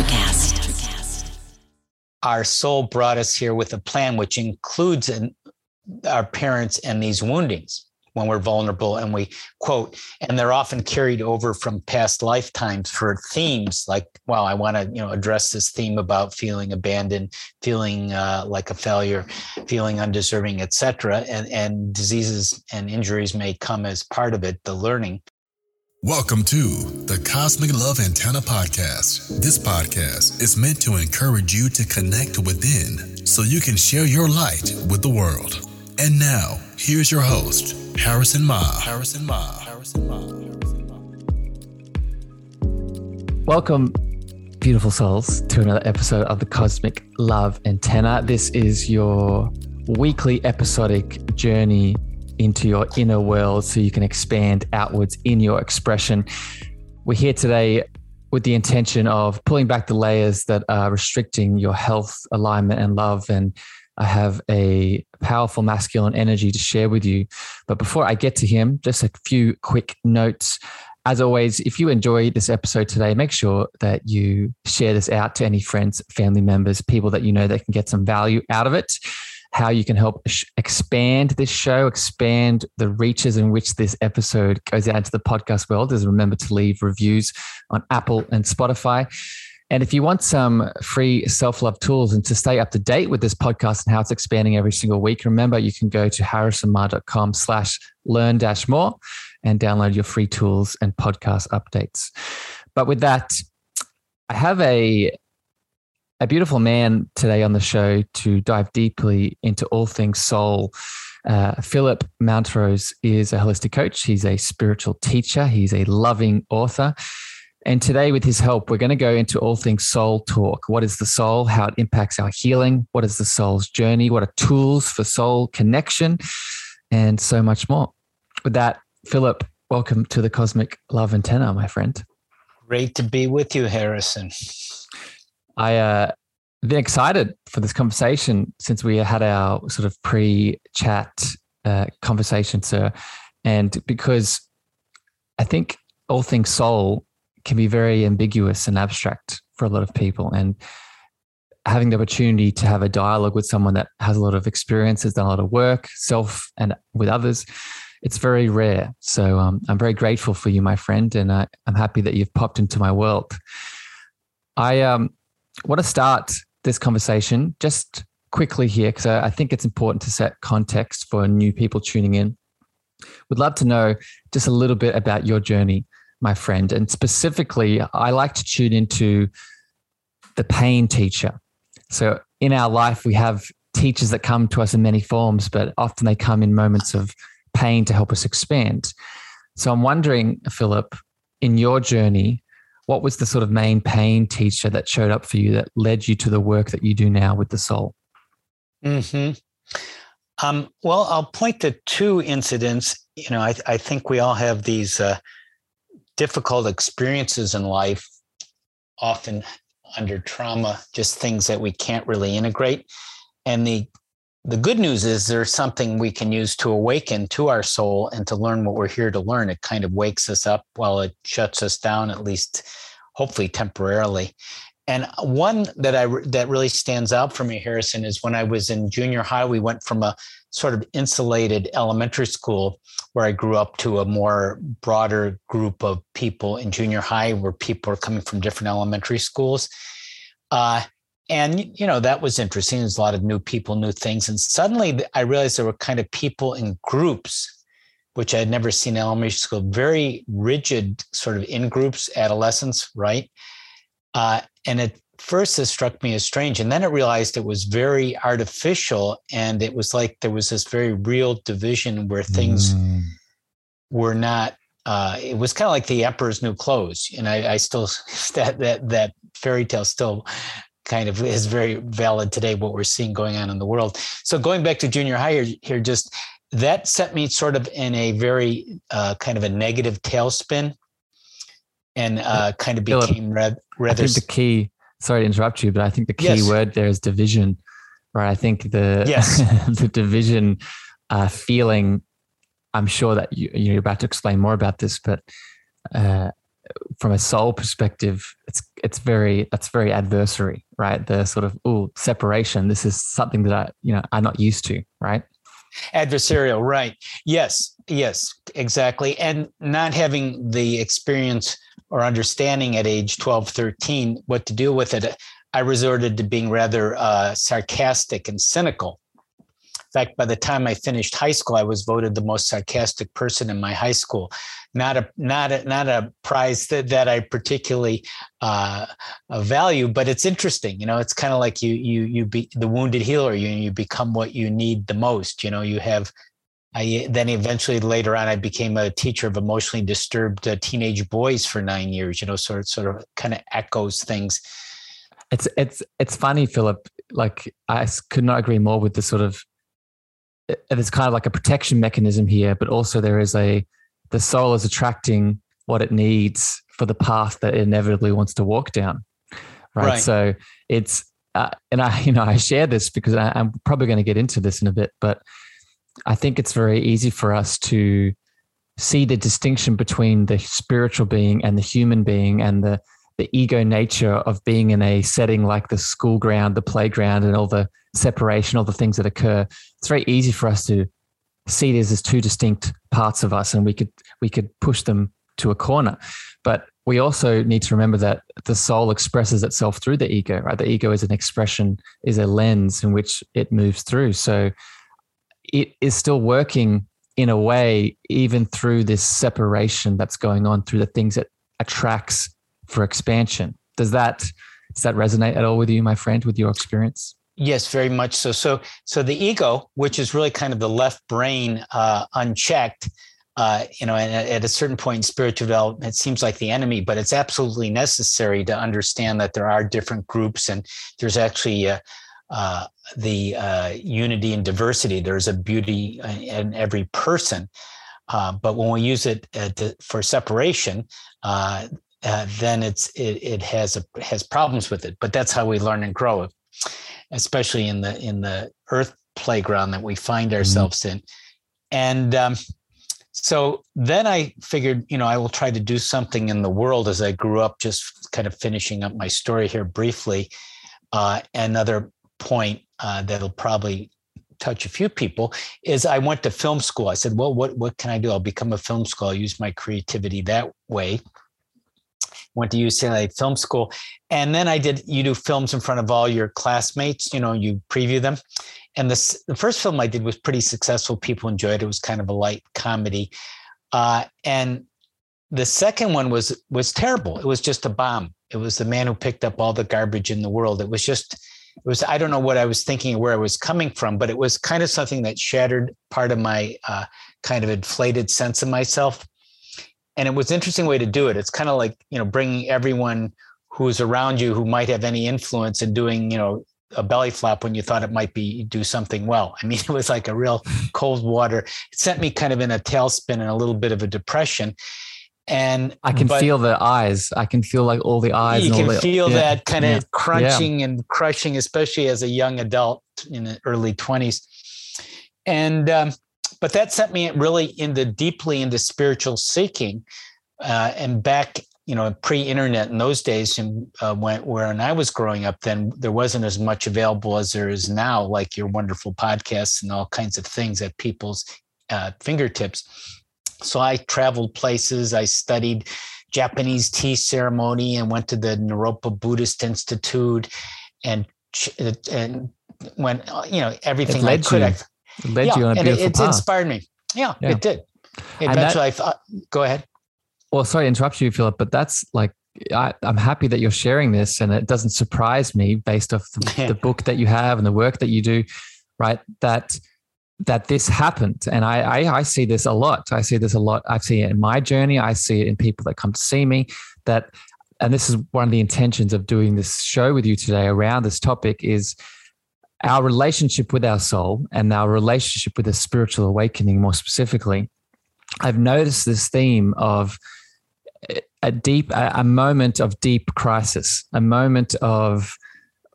Electrocast. Our soul brought us here with a plan, which includes an, our parents and these woundings when we're vulnerable and we quote and they're often carried over from past lifetimes for themes like well i want to you know address this theme about feeling abandoned feeling uh, like a failure feeling undeserving etc and and diseases and injuries may come as part of it the learning Welcome to the Cosmic Love Antenna Podcast. This podcast is meant to encourage you to connect within so you can share your light with the world. And now, here's your host, Harrison Ma. Harrison Ma. Harrison Ma. Welcome, beautiful souls, to another episode of the Cosmic Love Antenna. This is your weekly episodic journey into your inner world so you can expand outwards in your expression. We're here today with the intention of pulling back the layers that are restricting your health, alignment, and love. And I have a powerful masculine energy to share with you. But before I get to him, just a few quick notes. As always, if you enjoy this episode today, make sure that you share this out to any friends, family members, people that you know that can get some value out of it how you can help expand this show, expand the reaches in which this episode goes out to the podcast world, is remember to leave reviews on Apple and Spotify. And if you want some free self love tools and to stay up to date with this podcast and how it's expanding every single week, remember you can go to harrisonma.com slash learn dash more and download your free tools and podcast updates. But with that, I have a a beautiful man today on the show to dive deeply into all things soul. Uh, Phillip Mountrose is a holistic coach. He's a spiritual teacher. He's a loving author. And today, with his help, we're going to go into all things soul talk. What is the soul? How it impacts our healing? What is the soul's journey? What are tools for soul connection? And so much more. With that, Phillip, welcome to the Cosmic Love Antenna, my friend. Great to be with you, Harrison. I uh, been excited for this conversation since we had our sort of pre-chat uh, conversation, sir, and because I think all things soul can be very ambiguous and abstract for a lot of people, and having the opportunity to have a dialogue with someone that has a lot of experience, has done a lot of work, self and with others, it's very rare. So um, I'm very grateful for you, my friend, and I, am happy that you've popped into my world. I um, want to start this conversation just quickly here because I, think it's important to set context for new people tuning in. We'd love to know just a little bit about your journey, my friend. And specifically, I like to tune into the pain teacher. So in our life, we have teachers that come to us in many forms, but often they come in moments of pain to help us expand. So I'm wondering, Phillip, in your journey, what was the sort of main pain teacher that showed up for you that led you to the work that you do now with the soul? Hmm. Um, well, I'll point to two incidents. You know, I, I think we all have these uh, difficult experiences in life, often under trauma, just things that we can't really integrate. And the the good news is there's something we can use to awaken to our soul and to learn what we're here to learn. It kind of wakes us up while it shuts us down, at least hopefully temporarily. And one that I that really stands out for me, Harrison, is when I was in junior high. We went from a sort of insulated elementary school where I grew up to a more broader group of people in junior high, where people are coming from different elementary schools. Uh, and you know that was interesting. There's a lot of new people new things. And suddenly i realized there were kind of people in groups which i had never seen in elementary school. Very rigid sort of in groups adolescents right? Uh, and at first this struck me as strange. And then i realized it was very artificial. And it was like there was this very real division where things mm. were not uh, it was kind of like the emperor's new clothes. And I, I still that that that fairy tale still kind of is very valid today what we're seeing going on in the world so going back to junior high here, just that set me sort of in a very uh, kind of a negative tailspin and uh, kind of became rather I think the key sorry to interrupt you but i think the key yes. word there is division right i think the yes. the division uh, feeling i'm sure that you, you're about to explain more about this but uh, from a soul perspective, it's it's very that's very adversary, right? The sort of oh separation. This is something that I you know I'm not used to, right? Adversarial, right? Yes, yes, exactly. And not having the experience or understanding at age 12, 13 what to do with it, I resorted to being rather uh, sarcastic and cynical fact, by the time I finished high school, I was voted the most sarcastic person in my high school. Not a not a not a prize that, that I particularly uh, value, but it's interesting. You know, it's kind of like you you you be the wounded healer. You you become what you need the most. You know, you have I then eventually later on I became a teacher of emotionally disturbed uh, teenage boys for nine years. You know, sort sort of kind of echoes things. It's it's it's funny, Phillip. Like I could not agree more with the sort of there's kind of like a protection mechanism here, but also there is a the soul is attracting what it needs for the path that it inevitably wants to walk down. Right. right. So it's uh, and I you know I share this because I, I'm probably going to get into this in a bit, but I think it's very easy for us to see the distinction between the spiritual being and the human being and the the ego nature of being in a setting like the school ground, the playground, and all the separation, all the things that occur. It's very easy for us to see these as two distinct parts of us, and we could we could push them to a corner. But we also need to remember that the soul expresses itself through the ego, right? The ego is an expression, is a lens in which it moves through. So it is still working in a way, even through this separation that's going on through the things that attracts for expansion. Does that does that resonate at all with you, my friend, with your experience? Yes, very much so. So, so the ego, which is really kind of the left brain uh, unchecked, uh, you know, and at a certain point in spiritual development, it seems like the enemy, but it's absolutely necessary to understand that there are different groups, and there's actually uh, uh the uh, unity and diversity. There's a beauty in every person. Uh, but when we use it to, for separation, uh, uh, then it's it, it has a, has problems with it. But that's how we learn and grow, especially in the in the earth playground that we find mm-hmm. ourselves mm-hmm. in. And um, so then I figured, you know, I will try to do something in the world as I grew up. Just kind of finishing up my story here briefly. Uh, another point uh, that'll probably touch a few people is I went to film school. I said, well, what what can I do? I'll become a film school. I'll use my creativity that way went to UCLA Film School. And then I did, you do films in front of all your classmates, you know, you preview them. And this, the first film I did was pretty successful. People enjoyed it. It was kind of a light comedy. Uh, and the second one was was terrible. It was just a bomb. It was the man who picked up all the garbage in the world. It was just, it was, I don't know what I was thinking, or where I was coming from, but it was kind of something that shattered part of my uh, kind of inflated sense of myself and it was an interesting way to do it. It's kind of like you know bringing everyone who's around you who might have any influence and doing you know a belly flap when you thought it might be do something well. I mean, it was like a real cold water. It sent me kind of in a tailspin and a little bit of a depression. And I can feel the eyes. I can feel like all the eyes. You can the, feel yeah, that kind of crunching yeah. and crushing, especially as a young adult in the early twenties. And um, but that sent me really into deeply into spiritual seeking uh, and back you know pre-internet in those days and uh, when when I was growing up then there wasn't as much available as there is now like your wonderful podcasts and all kinds of things at people's uh, fingertips. So I traveled places I studied Japanese tea ceremony and went to the Naropa Buddhist Institute and and when you know everything I could. I, led yeah, you on a beautiful it, path. inspired me. Yeah, yeah. it did. Eventually, that, I thought, go ahead. Well, sorry to interrupt you, Phillip, but that's like I, am happy that you're sharing this, and it doesn't surprise me based off the, the, book that you have and the work that you do, right? That that this happened, and I, I I see this a lot. I see this a lot. I see it in my journey. I see it in people that come to see me. That, and this is one of the intentions of doing this show with you today around this topic is our relationship with our soul and our relationship with a spiritual awakening more specifically i've noticed this theme of a deep a moment of deep crisis a moment of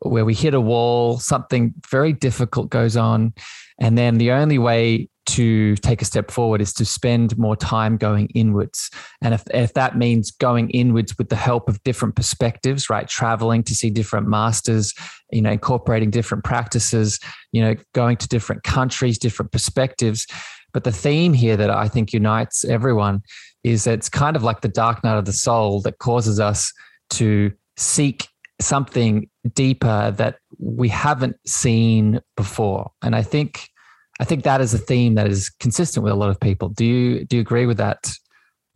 where we hit a wall something very difficult goes on and then the only way to take a step forward is to spend more time going inwards. And if, if that means going inwards with the help of different perspectives, right? Traveling to see different masters, you know, incorporating different practices, you know, going to different countries, different perspectives. But the theme here that I think unites everyone is that it's kind of like the dark night of the soul that causes us to seek something deeper that we haven't seen before. And I think I think that is a theme that is consistent with a lot of people. Do you do you agree with that?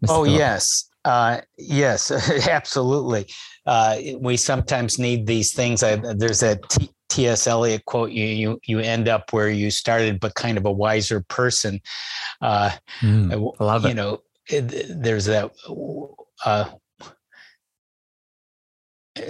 Mr. Oh Phillip? yes, uh, yes, absolutely. Uh, we sometimes need these things. I, there's a T, T.S. Eliot quote: "You you you end up where you started, but kind of a wiser person." Uh, mm, I love you it. know, it, there's that uh,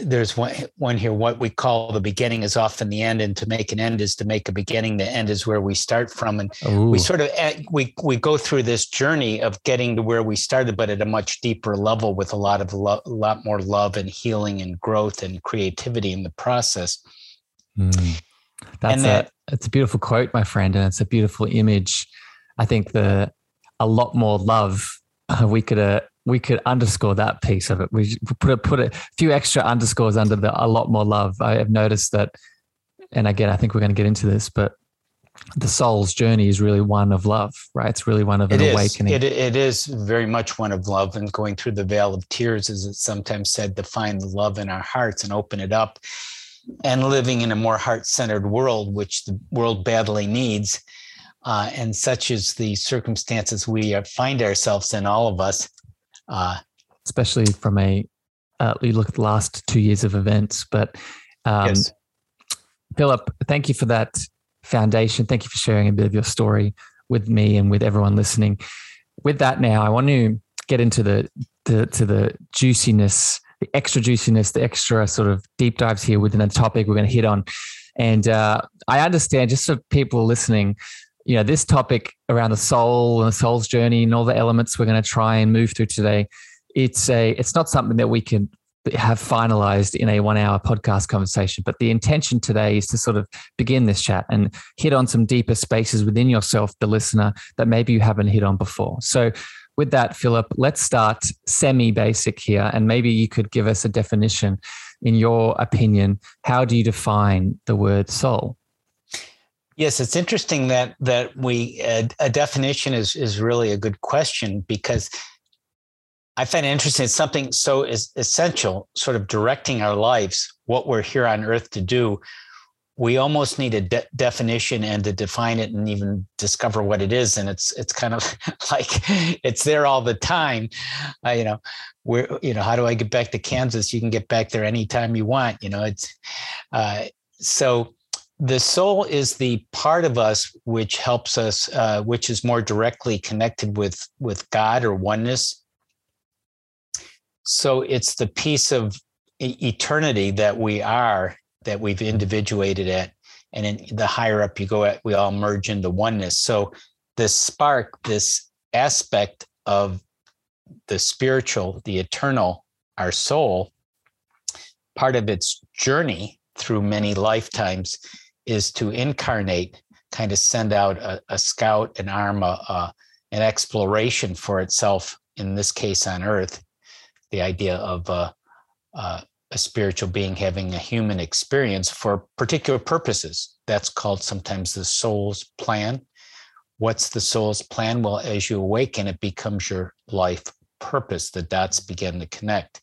there's one, one here what we call the beginning is often the end and to make an end is to make a beginning the end is where we start from and Ooh. we sort of eh, we we go through this journey of getting to where we started but at a much deeper level with a lot of lo- a lot more love and healing and growth and creativity in the process mm. that's and that, a it's a beautiful quote my friend and it's a beautiful image i think the a lot more love uh, we could uh, we could underscore that piece of it. We put a, put a few extra underscores under the a lot more love. I have noticed that, and again, I think we're going to get into this, but the soul's journey is really one of love, right? It's really one of an it awakening. It, it is very much one of love, and going through the veil of tears, as it's sometimes said, to find the love in our hearts and open it up, and living in a more heart-centered world, which the world badly needs. Uh, and such is the circumstances we find ourselves in, all of us uh, especially from a uh, you look at the last two years of events. But um, yes. Phillip, thank you for that foundation. Thank you for sharing a bit of your story with me and with everyone listening. With that, now I want to get into the, the to the juiciness, the extra juiciness, the extra sort of deep dives here within a topic we're going to hit on. And uh, I understand, just for people listening, you know, this topic around the soul and the soul's journey and all the elements we're going to try and move through today, it's a it's not something that we can have finalized in a one hour podcast conversation. But the intention today is to sort of begin this chat and hit on some deeper spaces within yourself, the listener, that maybe you haven't hit on before. So, with that, Phillip, let's start semi basic here. And maybe you could give us a definition. In your opinion, how do you define the word soul? Yes, it's interesting that that we a definition is is really a good question because I find it interesting. It's something so is essential, sort of directing our lives, what we're here on Earth to do. We almost need a de- definition and to define it and even discover what it is. And it's it's kind of like it's there all the time. Uh, you know, where you know how do I get back to Kansas? You can get back there anytime you want. You know, it's uh, so the soul is the part of us which helps us uh, which is more directly connected with with god or oneness. So it's the piece of eternity that we are that we've individuated at. And in the higher up you go at we all merge into oneness. So this spark this aspect of the spiritual the eternal our soul part of its journey through many lifetimes is to incarnate, kind of send out a, a scout, an arm, a, a, an exploration for itself, in this case on Earth, the idea of a, a, a spiritual being having a human experience for particular purposes. That's called sometimes the soul's plan. What's the soul's plan? Well, as you awaken, it becomes your life purpose. The dots begin to connect.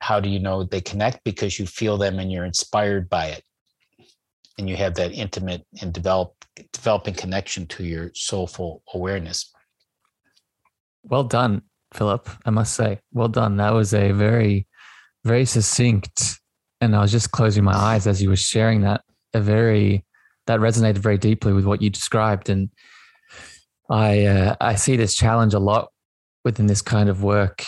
How do you know they connect? Because you feel them and you're inspired by it and you have that intimate and develop developing connection to your soulful awareness. Well done, Phillip. I must say, well done. That was a very, very succinct, and I was just closing my eyes as you were sharing that. A very that resonated very deeply with what you described, and I uh, I see this challenge a lot within this kind of work.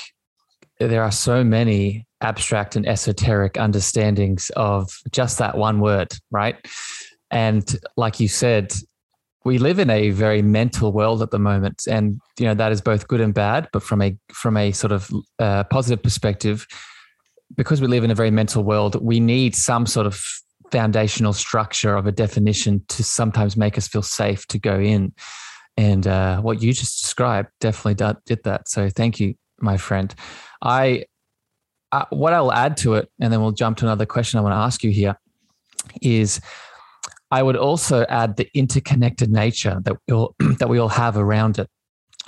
There are so many abstract and esoteric understandings of just that one word, right? And like you said, we live in a very mental world at the moment, and you know that is both good and bad. But from a from a sort of uh, positive perspective, because we live in a very mental world, we need some sort of foundational structure of a definition to sometimes make us feel safe to go in. And uh, what you just described definitely did that. So thank you, my friend. I uh, what I'll add to it, and then we'll jump to another question I want to ask you here, is I would also add the interconnected nature that we all that we all have around it.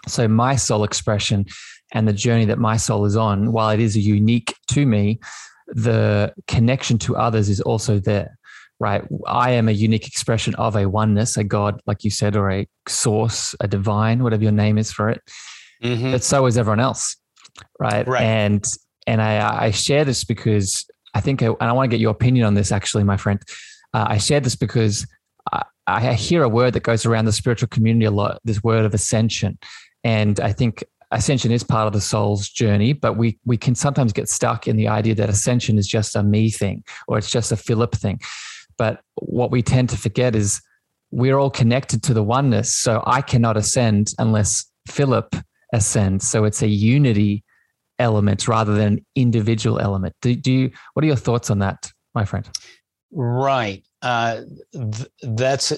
So my soul expression and the journey that my soul is on, while it is unique to me, the connection to others is also there. Right. I am a unique expression of a oneness, a God, like you said, or a source, a divine, whatever your name is for it. Mm-hmm. But so is everyone else. Right. Right. And and I, I share this because I think, I, and I want to get your opinion on this actually, my friend. Uh, I share this because I, I hear a word that goes around the spiritual community a lot this word of ascension. And I think ascension is part of the soul's journey, but we we can sometimes get stuck in the idea that ascension is just a me thing or it's just a Phillip thing. But what we tend to forget is we're all connected to the oneness. So I cannot ascend unless Phillip ascends. So it's a unity element rather than an individual element. Do, do you, what are your thoughts on that, my friend? Right. Uh, th- that's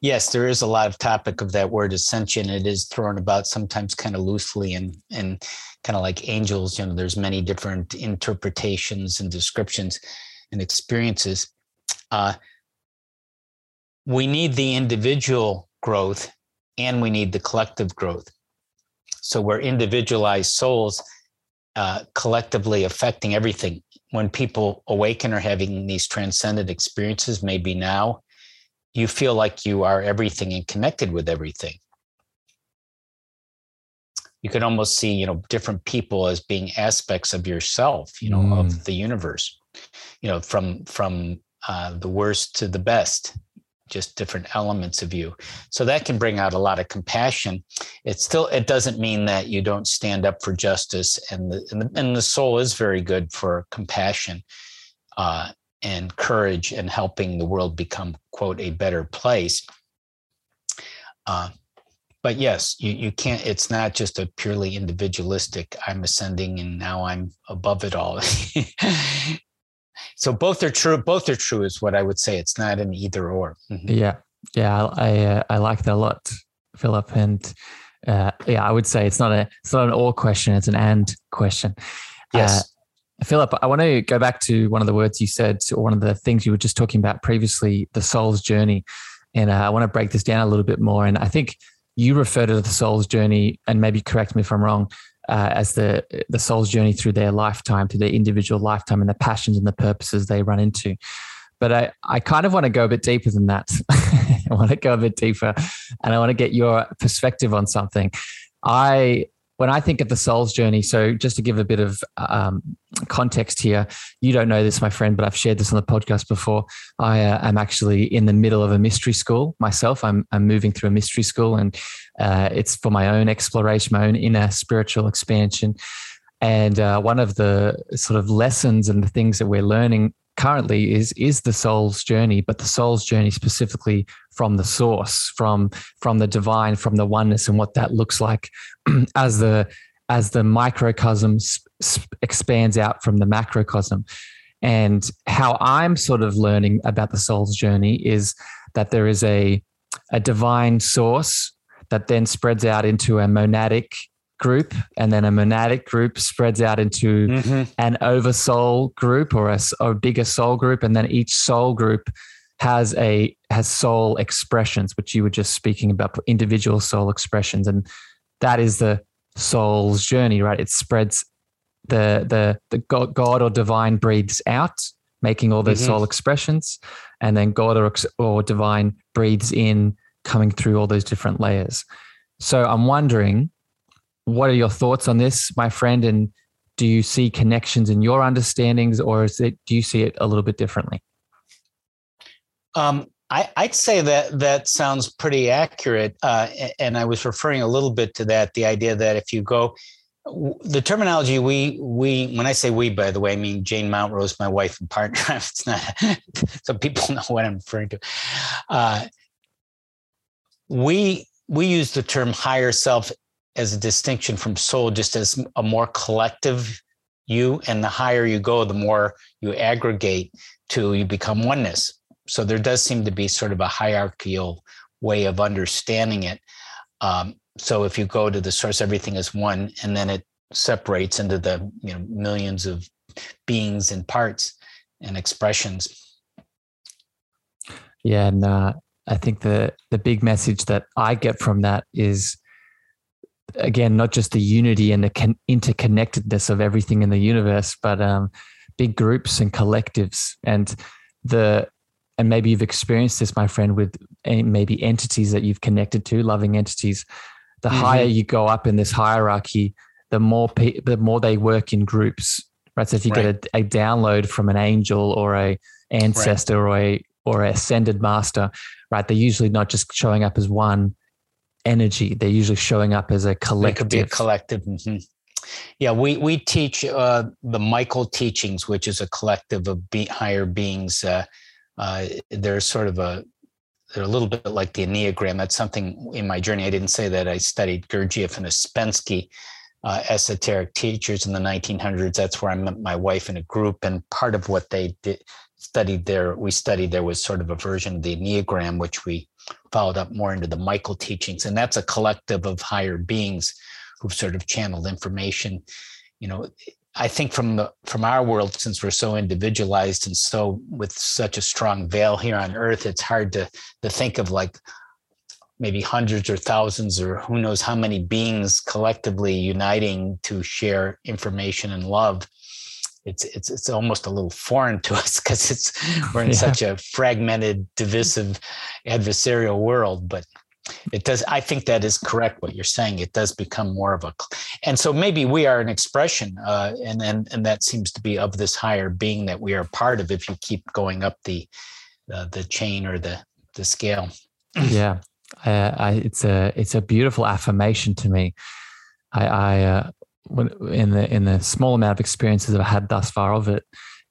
yes. There is a lot of topic of that word ascension. It is thrown about sometimes kind of loosely and and kind of like angels. You know, there's many different interpretations and descriptions and experiences. Uh, we need the individual growth and we need the collective growth. So we're individualized souls uh, collectively affecting everything. When people awaken or having these transcendent experiences, maybe now, you feel like you are everything and connected with everything. You can almost see, you know, different people as being aspects of yourself, you know, mm. of the universe, you know, from from uh, the worst to the best just different elements of you. So that can bring out a lot of compassion. It still it doesn't mean that you don't stand up for justice and the and the, and the soul is very good for compassion uh, and courage and helping the world become quote a better place. Uh, but yes you, you can't it's not just a purely individualistic i'm ascending and now i'm above it all so both are true both are true is what i would say. It's not an either or. Mm-hmm. yeah. Yeah i uh, i like that a lot phillip. And uh, yeah i would say it's not a it's not an or question it's an and question. Yes. Uh, phillip i want to go back to one of the words you said or one of the things you were just talking about previously the soul's journey. And uh, i want to break this down a little bit more. And i think you refer to the soul's journey and maybe correct me if i'm wrong uh, as the the soul's journey through their lifetime, through their individual lifetime, and the passions and the purposes they run into. But I, I kind of want to go a bit deeper than that. I want to go a bit deeper, and I want to get your perspective on something. I when I think of the soul's journey, so just to give a bit of um, context here, you don't know this, my friend, but I've shared this on the podcast before. I uh, am actually in the middle of a mystery school myself. I'm, I'm moving through a mystery school, and uh, it's for my own exploration, my own inner spiritual expansion. And uh, one of the sort of lessons and the things that we're learning currently is is the soul's journey but the soul's journey specifically from the source from from the divine from the oneness and what that looks like as the as the microcosm expands out from the macrocosm. And how i'm sort of learning about the soul's journey is that there is a a divine source that then spreads out into a monadic group and then a monadic group spreads out into mm-hmm. an oversoul group or a, a bigger soul group and then each soul group has a has soul expressions which you were just speaking about individual soul expressions and that is the soul's journey right it spreads the the the god, or divine breathes out making all those mm-hmm. soul expressions and then god or, or divine breathes in coming through all those different layers so i'm wondering what are your thoughts on this, my friend? And do you see connections in your understandings, or is it do you see it a little bit differently? Um, I, would say that that sounds pretty accurate, uh, and I was referring a little bit to that. The idea that if you go, the terminology we we when I say we, by the way, I mean Jane Mountrose, my wife and partner. it's not so people know what I'm referring to. Uh, we we use the term higher self as a distinction from soul, just as a more collective you and the higher you go the more you aggregate to you become oneness. So there does seem to be sort of a hierarchical way of understanding it. Um, so if you go to the source everything is one and then it separates into the you know millions of beings and parts and expressions. Yeah and uh, i think the the big message that i get from that is again not just the unity and the con- interconnectedness of everything in the universe but um, big groups and collectives and the and maybe you've experienced this my friend with maybe entities that you've connected to loving entities the mm-hmm. higher you go up in this hierarchy the more pe- the more they work in groups right so if you right. get a, a, download from an angel or a ancestor right. or a or a ascended master right they're usually not just showing up as one energy they're usually showing up as a collective it could be a collective mm-hmm. yeah we we teach uh, the michael teachings which is a collective of be- higher beings uh, uh, they're sort of a they're a little bit like the enneagram that's something in my journey i didn't say that i studied gurdjieff and ouspensky uh, esoteric teachers in the 1900s. That's where I met my wife in a group, and part of what they did studied there, we studied there was sort of a version of the Enneagram, which we followed up more into the Michael teachings, and that's a collective of higher beings who've sort of channeled information. You know, I think from the from our world, since we're so individualized and so with such a strong veil here on Earth, it's hard to to think of like maybe hundreds or thousands or who knows how many beings collectively uniting to share information and love it's it's it's almost a little foreign to us because it's we're in yeah. such a fragmented divisive adversarial world but it does i think that is correct what you're saying it does become more of a and so maybe we are an expression uh, and and and that seems to be of this higher being that we are part of if you keep going up the uh, the chain or the the scale yeah uh, I, it's a it's a beautiful affirmation to me. I, I uh, in the in the small amount of experiences I've had thus far of it,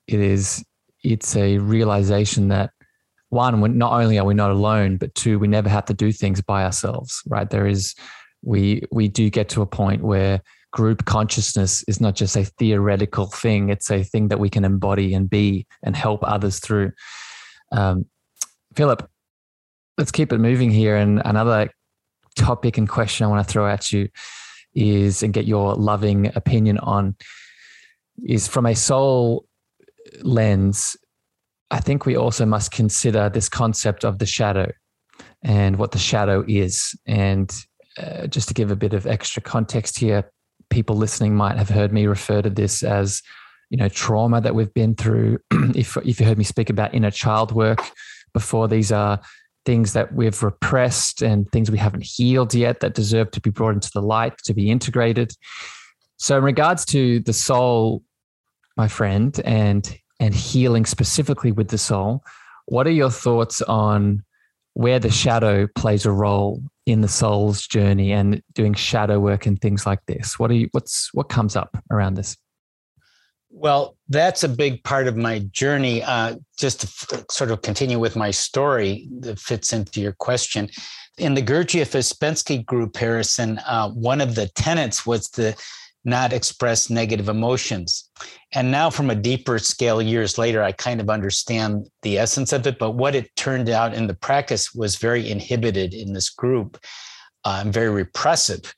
it is it's a realization that one, not only are we not alone, but two, we never have to do things by ourselves. Right? There is we we do get to a point where group consciousness is not just a theoretical thing; it's a thing that we can embody and be and help others through. Um, Phillip, let's keep it moving here. And another topic and question I want to throw at you is and get your loving opinion on is from a soul lens. I think we also must consider this concept of the shadow and what the shadow is. And uh, just to give a bit of extra context here, people listening might have heard me refer to this as, you know, trauma that we've been through. if if you heard me speak about inner child work before, these are things that we've repressed and things we haven't healed yet that deserve to be brought into the light to be integrated. So, in regards to the soul, my friend, and and healing specifically with the soul, what are your thoughts on where the shadow plays a role in the soul's journey and doing shadow work and things like this? What are you? What's what comes up around this? Well, that's a big part of my journey. Uh, just to f- sort of continue with my story that fits into your question. In the Gurdjieff Ouspensky group, Harrison, uh, one of the tenets was to not express negative emotions. And now, from a deeper scale, years later, I kind of understand the essence of it. But what it turned out in the practice was very inhibited in this group uh, and very repressive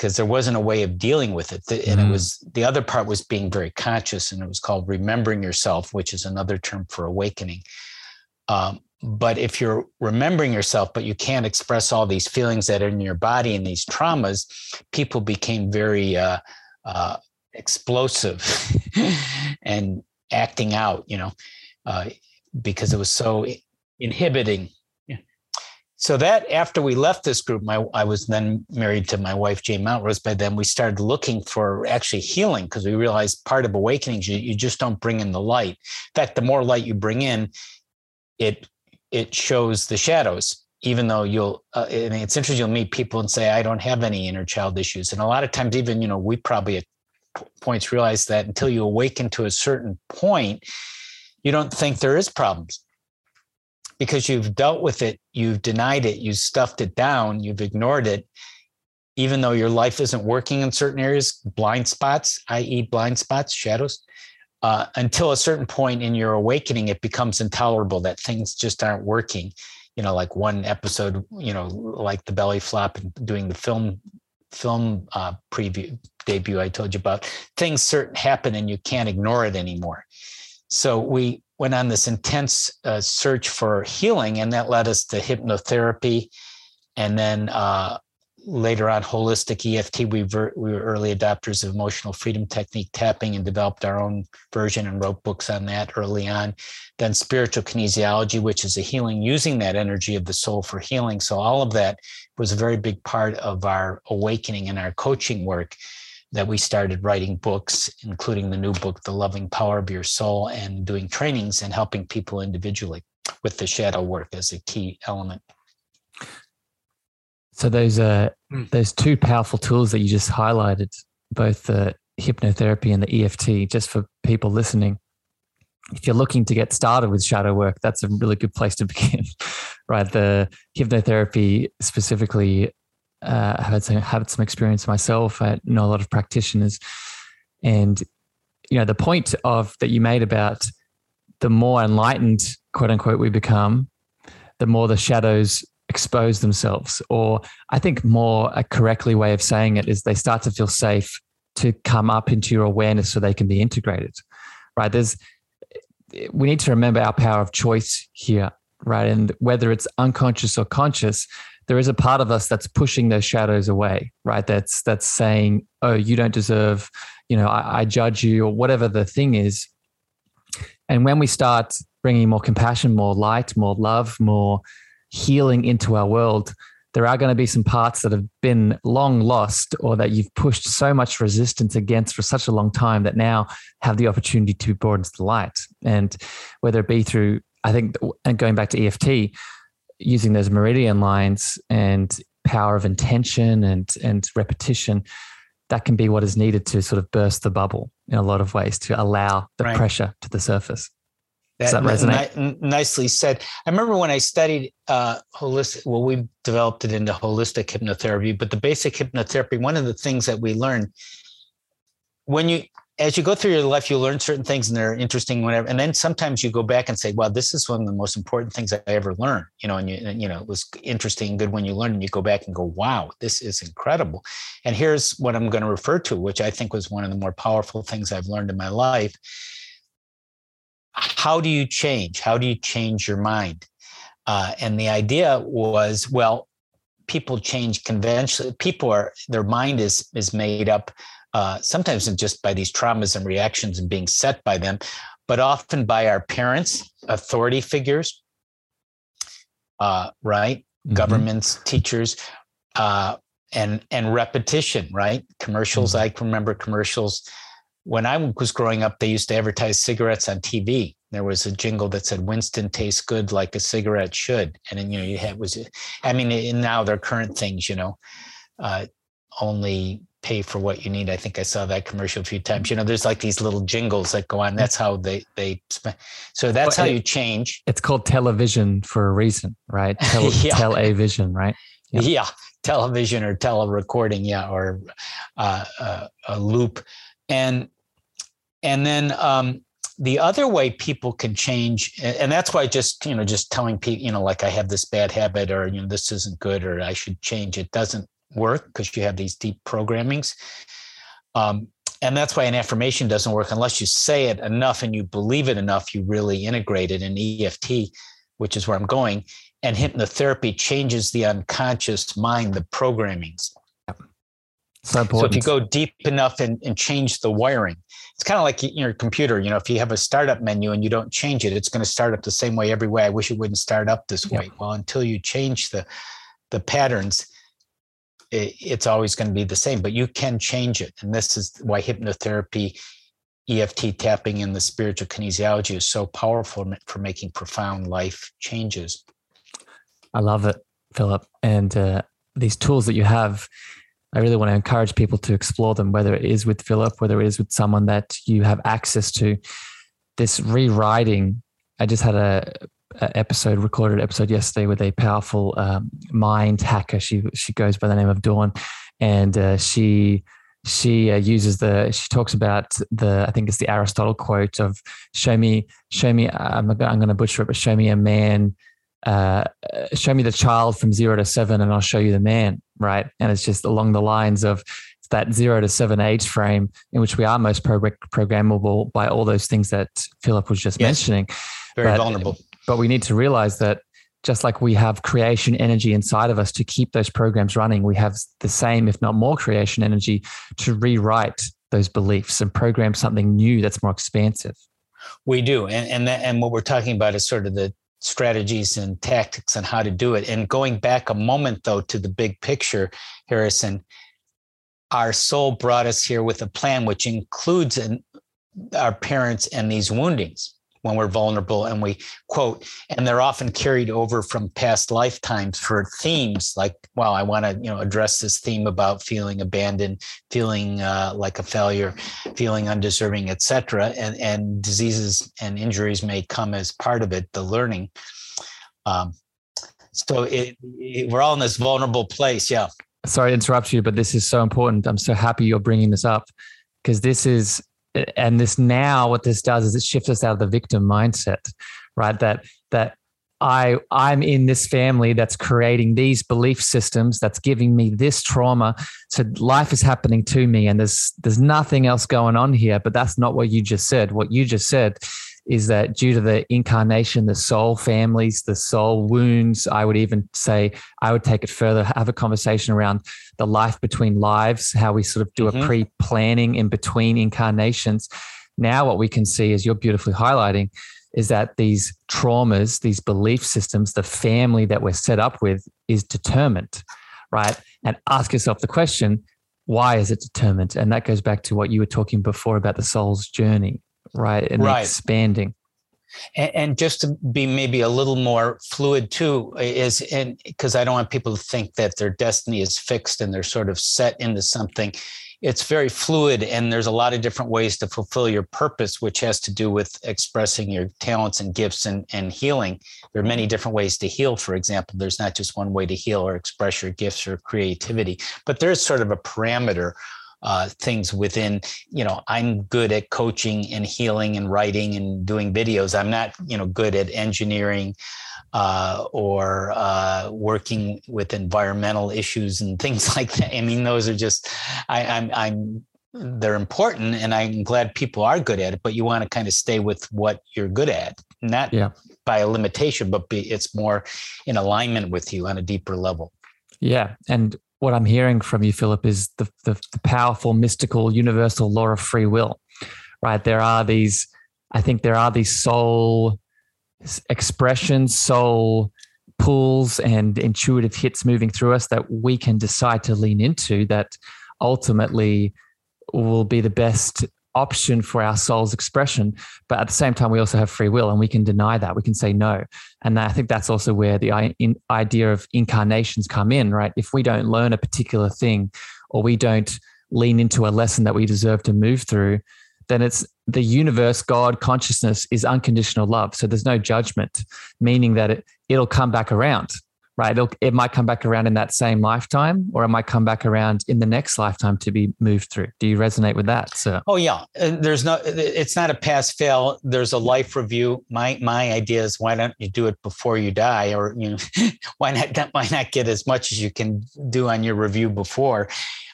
because there wasn't a way of dealing with it. And mm. it was the other part was being very conscious, and it was called remembering yourself, which is another term for awakening. Um, but if you're remembering yourself, but you can't express all these feelings that are in your body and these traumas, people became very uh, uh, explosive and acting out, you know, uh, because it was so inhibiting so that after we left this group, my I was then married to my wife Jane Mountrose. By then, we started looking for actually healing because we realized part of awakening you, you just don't bring in the light. In fact, the more light you bring in, it it shows the shadows. Even though you'll, uh, and it's interesting, you'll meet people and say, "I don't have any inner child issues," and a lot of times, even you know, we probably at points realize that until you awaken to a certain point, you don't think there is problems because you've dealt with it, you've denied it, you've stuffed it down, you've ignored it. even though your life isn't working in certain areas, blind spots, i.e., blind spots, shadows, uh, until a certain point in your awakening, it becomes intolerable that things just aren't working. You know, like one episode, you know, like the belly flop and doing the film film uh, preview debut I told you about, things certain happen and you can't ignore it anymore. So we went on this intense uh, search for healing, and that led us to hypnotherapy, and then uh, later on holistic EFT. We were, we were early adopters of emotional freedom technique tapping and developed our own version and wrote books on that early on. Then spiritual kinesiology, which is a healing using that energy of the soul for healing. So all of that was a very big part of our awakening and our coaching work that we started writing books, including the new book, The Loving Power of Your Soul, and doing trainings and helping people individually with the shadow work as a key element. So those are mm. those two powerful tools that you just highlighted, both the hypnotherapy and the EFT, just for people listening. If you're looking to get started with shadow work, that's a really good place to begin, right? The hypnotherapy specifically, uh, I've had some, had some experience myself. I know a lot of practitioners, and you know the point of that you made about the more enlightened, quote unquote, we become, the more the shadows expose themselves. Or I think more a correctly way of saying it is they start to feel safe to come up into your awareness so they can be integrated. Right. There's we need to remember our power of choice here, right? And whether it's unconscious or conscious, there is a part of us that's pushing those shadows away, right? That's that's saying, "Oh, you don't deserve," you know, I, I judge you, or whatever the thing is. And when we start bringing more compassion, more light, more love, more healing into our world, there are going to be some parts that have been long lost or that you've pushed so much resistance against for such a long time that now have the opportunity to be brought into the light. And whether it be through, I think, and going back to EFT, using those meridian lines and power of intention and, and repetition, that can be what is needed to sort of burst the bubble in a lot of ways to allow the right. pressure to the surface. Does that, that resonate? Ni- nicely said. I remember when I studied uh, holistic. Well, we developed it into holistic hypnotherapy, but the basic hypnotherapy. One of the things that we learned when you, as you go through your life, you learn certain things and they're interesting, whatever. And then sometimes you go back and say, "Well, this is one of the most important things I ever learned." You know, and you, and, you know, it was interesting, good when you learn, and you go back and go, "Wow, this is incredible." And here's what I'm going to refer to, which I think was one of the more powerful things I've learned in my life how do you change? How do you change your mind? Uh, and the idea was, well, people change conventionally. People are their mind is is made up uh, sometimes just by these traumas and reactions and being set by them, but often by our parents, authority figures, uh, right? Mm-hmm. Governments, teachers, uh, and and repetition, right? Commercials. Mm-hmm. I remember commercials when I was growing up, they used to advertise cigarettes on TV. There was a jingle that said "Winston tastes good like a cigarette should," and then you know you had was, I mean, now they're current things, you know, uh, only pay for what you need. I think I saw that commercial a few times. You know, there's like these little jingles that go on. That's how they they spend. So that's well, how it, you change. It's called television for a reason, right? Tele, yeah. Tell a vision, right? Yeah. yeah. television or tele recording, yeah, or uh, uh, a loop and and then um, the other way people can change and that's why just you know just telling people you know like i have this bad habit or you know this isn't good or i should change it doesn't work because you have these deep programmings um, and that's why an affirmation doesn't work unless you say it enough and you believe it enough you really integrate it in eft which is where i'm going and hypnotherapy changes the unconscious mind the programmings so, so if you go deep enough and, and change the wiring, it's kind of like your computer. You know, if you have a startup menu and you don't change it, it's going to start up the same way every way. I wish it wouldn't start up this way. Well, until you change the the patterns, it, it's always going to be the same. But you can change it, and this is why hypnotherapy, EFT tapping, and the spiritual kinesiology is so powerful for making profound life changes. I love it, Phillip, and uh, these tools that you have I really want to encourage people to explore them, whether it is with Phillip, whether it is with someone that you have access to. This rewriting, I just had a episode recorded episode yesterday with a powerful um, mind hacker. She she goes by the name of Dawn, and uh, she she uh, uses the she talks about the I think it's the Aristotle quote of show me show me I'm, I'm going to butcher it but show me a man uh, show me the child from zero to seven and I'll show you the man right and it's just along the lines of that zero to seven age frame in which we are most pro- programmable by all those things that Phillip was just yes. mentioning very but, vulnerable but we need to realize that just like we have creation energy inside of us to keep those programs running, we have the same, if not more, creation energy to rewrite those beliefs and program something new that's more expansive. We do, and and that, and what we're talking about is sort of the strategies and tactics on how to do it. And going back a moment though to the big picture, Harrison, our soul brought us here with a plan which includes an, our parents and these woundings when we're vulnerable and we quote and they're often carried over from past lifetimes for themes like well i want to you know address this theme about feeling abandoned feeling uh, like a failure feeling undeserving etc and and diseases and injuries may come as part of it the learning. Um, so it, it, we're all in this vulnerable place yeah. Sorry to interrupt you but this is so important. I'm so happy you're bringing this up because this is and this now what this does is it shifts us out of the victim mindset right? That that i i'm in this family that's creating these belief systems that's giving me this trauma. So life is happening to me and there's there's nothing else going on here but that's not what you just said. What you just said is that due to the incarnation, the soul families, the soul wounds, I would even say, I would take it further, have a conversation around the life between lives, how we sort of do mm-hmm. a pre planning in between incarnations. Now, what we can see, as you're beautifully highlighting, is that these traumas, these belief systems, the family that we're set up with is determined, right? And ask yourself the question, why is it determined? And that goes back to what you were talking before about the soul's journey right? And right. expanding. And, and, just to be maybe a little more fluid too is and because I don't want people to think that their destiny is fixed and they're sort of set into something. It's very fluid, and there's a lot of different ways to fulfill your purpose, which has to do with expressing your talents and gifts and, and healing. There are many different ways to heal, for example. There's not just one way to heal or express your gifts or creativity, but there's sort of a parameter uh, things within you know i'm good at coaching and healing and writing and doing videos. I'm not you know good at engineering uh, or uh, working with environmental issues and things like that. I mean those are just I, i'm i'm they're important and i'm glad people are good at it but you want to kind of stay with what you're good at not yeah. by a limitation but be, it's more in alignment with you on a deeper level. Yeah and what I'm hearing from you, Phillip, is the, the, the powerful, mystical, universal law of free will, right? There are these, I think there are these soul expressions, soul pulls, and intuitive hits moving through us that we can decide to lean into that ultimately will be the best option for our soul's expression. But at the same time, we also have free will and we can deny that. We can say no. And I think that's also where the idea of incarnations come in, right? If we don't learn a particular thing or we don't lean into a lesson that we deserve to move through, then it's the universe, God, consciousness is unconditional love. So there's no judgment, meaning that it, it'll come back around right? It'll, it might come back around in that same lifetime, or it might come back around in the next lifetime to be moved through. Do you resonate with that? So, oh yeah, there's no, it's not a pass fail. There's a life review. My my idea is why don't you do it before you die, or you know, why not why not get as much as you can do on your review before,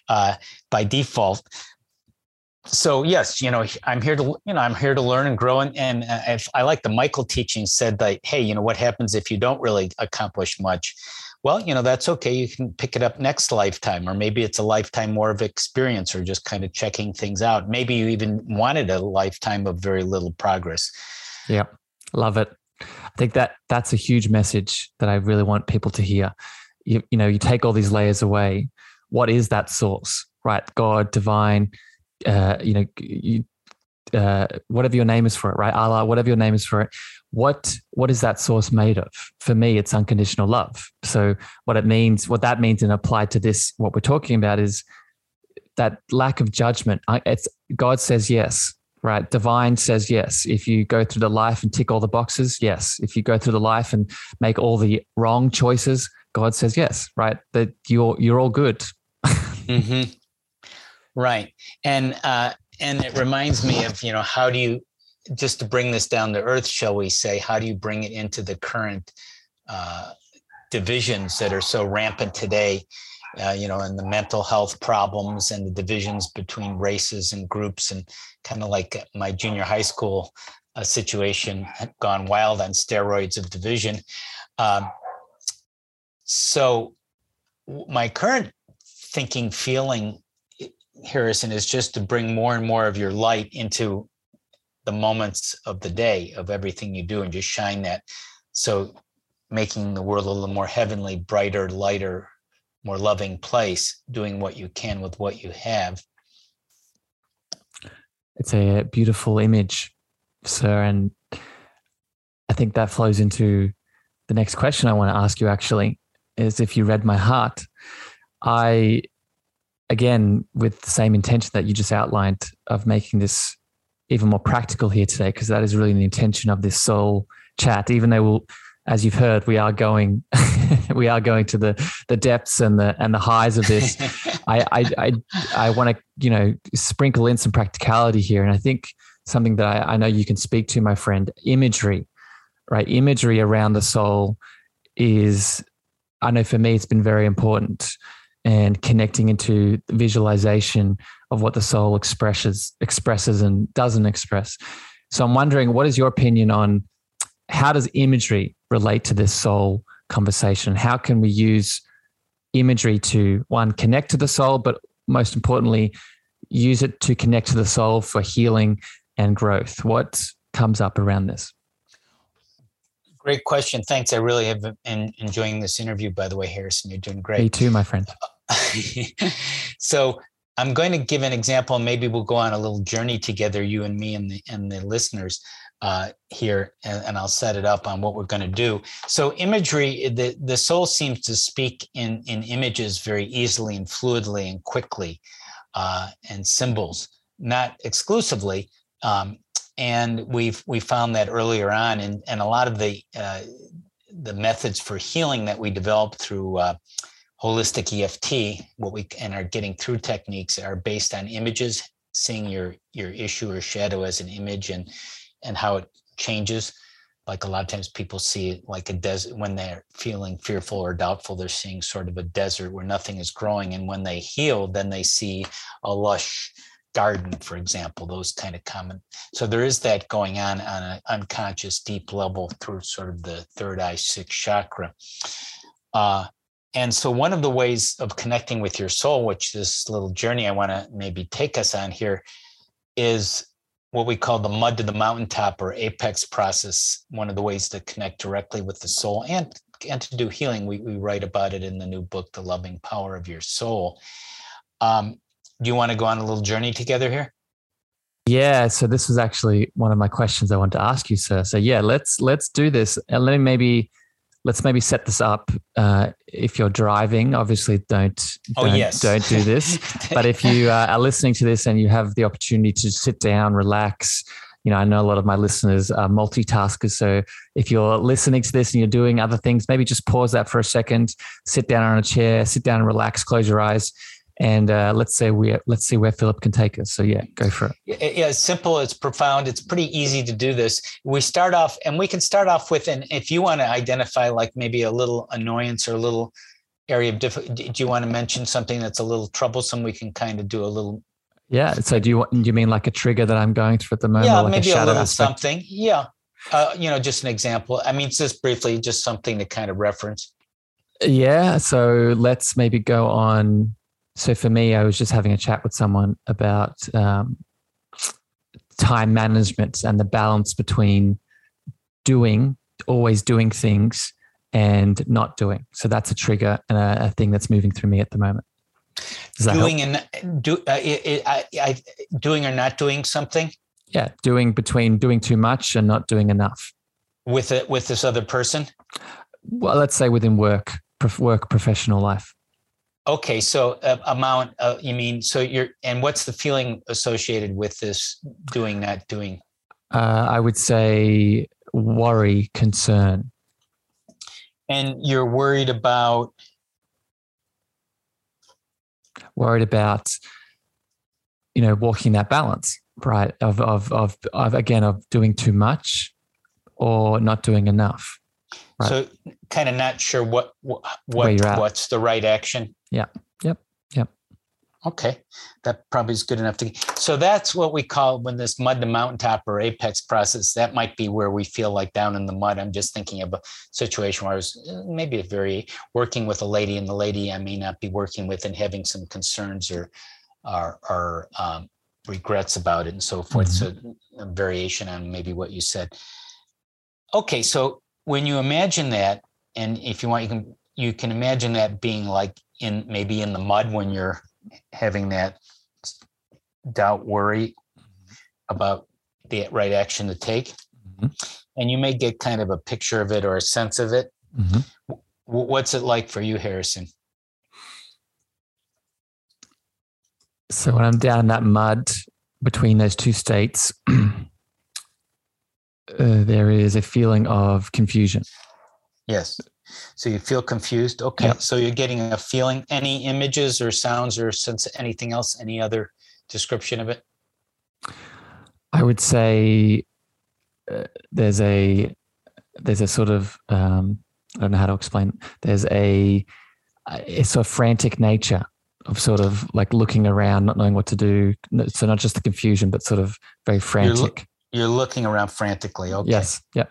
uh, by default so yes you know i'm here to you know i'm here to learn and grow. And, and uh, i like the michael teaching said that hey you know what happens if you don't really accomplish much? Well you know that's okay. You can pick it up next lifetime or maybe it's a lifetime more of experience or just kind of checking things out. Maybe you even wanted a lifetime of very little progress. Yeah. Love it. I think that that's a huge message that i really want people to hear. You, you know you take all these layers away. What is that source right? God divine uh, you know, you, uh, whatever your name is for it, right? Allah, whatever your name is for it. What what is that source made of? For me, it's unconditional love. So what it means, what that means, and applied to this, what we're talking about is that lack of judgment. It's God says yes, right? Divine says yes. If you go through the life and tick all the boxes, yes. If you go through the life and make all the wrong choices, God says yes, right? That you're you're all good. mm-hmm. Right, and uh, and it reminds me of you know how do you just to bring this down to earth, shall we say? How do you bring it into the current uh, divisions that are so rampant today? Uh, you know, and the mental health problems and the divisions between races and groups, and kind of like my junior high school uh, situation gone wild on steroids of division. Um, so, my current thinking, feeling, Harrison, is just to bring more and more of your light into the moments of the day of everything you do and just shine that. So, making the world a little more heavenly, brighter, lighter, more loving place, doing what you can with what you have. It's a beautiful image, sir. And I think that flows into the next question I want to ask you actually is if you read my heart. I, again, with the same intention that you just outlined of making this even more practical here today, because that is really the intention of this soul chat, even though we'll, as you've heard, we are going, we are going to the the depths and the and the highs of this. I I I, I want to you know sprinkle in some practicality here, and I think something that I, I know you can speak to, my friend, imagery, right? Imagery around the soul is, I know for me, it's been very important, and connecting into the visualization of what the soul expresses expresses and doesn't express. So I'm wondering, what is your opinion on how does imagery relate to this soul conversation? How can we use imagery to one connect to the soul, but most importantly, use it to connect to the soul for healing and growth? What comes up around this? Great question. Thanks. I really have been enjoying this interview, by the way, Harrison. You're doing great. Me too, my friend. so I'm going to give an example. Maybe we'll go on a little journey together, you and me and the and the listeners uh, here, and, and, I'll set it up on what we're going to do. So, imagery, the the soul seems to speak in in images very easily and fluidly and quickly, uh, and symbols, not exclusively. Um, and we've we found that earlier on, and and a lot of the uh, the methods for healing that we developed through uh, holistic EFT, what we and are getting through techniques are based on images, seeing your your issue or shadow as an image and and how it changes. Like a lot of times people see like a desert when they're feeling fearful or doubtful, they're seeing sort of a desert where nothing is growing. And when they heal, then they see a lush garden, for example, those kind of common. So there is that going on on an unconscious deep level through sort of the third eye, sixth chakra. Uh, and so, one of the ways of connecting with your soul, which this little journey I want to maybe take us on here, is what we call the mud to the mountaintop or apex process. One of the ways to connect directly with the soul and and to do healing. We we write about it in the new book, The Loving Power of Your Soul. Um, do you want to go on a little journey together here? Yeah, so this was actually one of my questions I wanted to ask you, sir. So yeah, let's let's do this, and let me maybe let's maybe set this up. Uh, if you're driving, obviously don't oh, don't, yes. don't do this. but if you uh, are listening to this and you have the opportunity to sit down, relax, you know, I know a lot of my listeners are multitaskers. So if you're listening to this and you're doing other things, maybe just pause that for a second, sit down on a chair, sit down and relax, close your eyes, and uh, let's say we let's see where Phillip can take us. So yeah, go for it. Yeah, it's simple. It's profound. It's pretty easy to do this. We start off, and we can start off with, and if you want to identify like maybe a little annoyance or a little area of difficulty, do you want to mention something that's a little troublesome? We can kind of do a little. Yeah. So do you want, do you mean like a trigger that I'm going through at the moment? Yeah, like maybe a, a little aspect? something. Yeah. Uh, you know, just an example. I mean, just briefly, just something to kind of reference. Yeah. So let's maybe go on so for me, I was just having a chat with someone about um, time management and the balance between doing, always doing things and not doing. So that's a trigger and a, a thing that's moving through me at the moment. Doing help? and do, uh, it, I, I, doing or not doing something. Yeah, doing between doing too much and not doing enough. With it, with this other person. Well, let's say within work, work, professional life. Okay, so uh, amount uh, you mean so you're and what's the feeling associated with this doing not doing? Uh, I would say worry, concern. And you're worried about worried about, you know, walking that balance, right? Of, of, of, of again, of doing too much or not doing enough. Right. So kind of not sure what, what, what's the right action. Yeah. Yep. Yep. Okay, that probably is good enough to. So that's what we call when this mud to mountaintop or apex process. That might be where we feel like down in the mud. I'm just thinking of a situation where I was uh, maybe very working with a lady, and the lady I may not be working with and having some concerns or or, or um, regrets about it and so forth. Mm-hmm. So a variation on maybe what you said. Okay, so when you imagine that, and if you want, you can you can imagine that being like in maybe in the mud when you're having that doubt, worry about the right action to take. Mm-hmm. And you may get kind of a picture of it or a sense of it. Mm-hmm. What's it like for you, Harrison? So when I'm down in that mud between those two states, uh, there is a feeling of confusion. Yes. So you feel confused. Okay. Yep. So you're getting a feeling. Any images or sounds or sense anything else? Any other description of it? I would say uh, there's a there's a sort of um, I don't know how to explain. There's a it's a frantic nature of sort of like looking around, not knowing what to do. So not just the confusion, but sort of very frantic. You're, lo- you're looking around frantically. Okay. Yes. Yeah.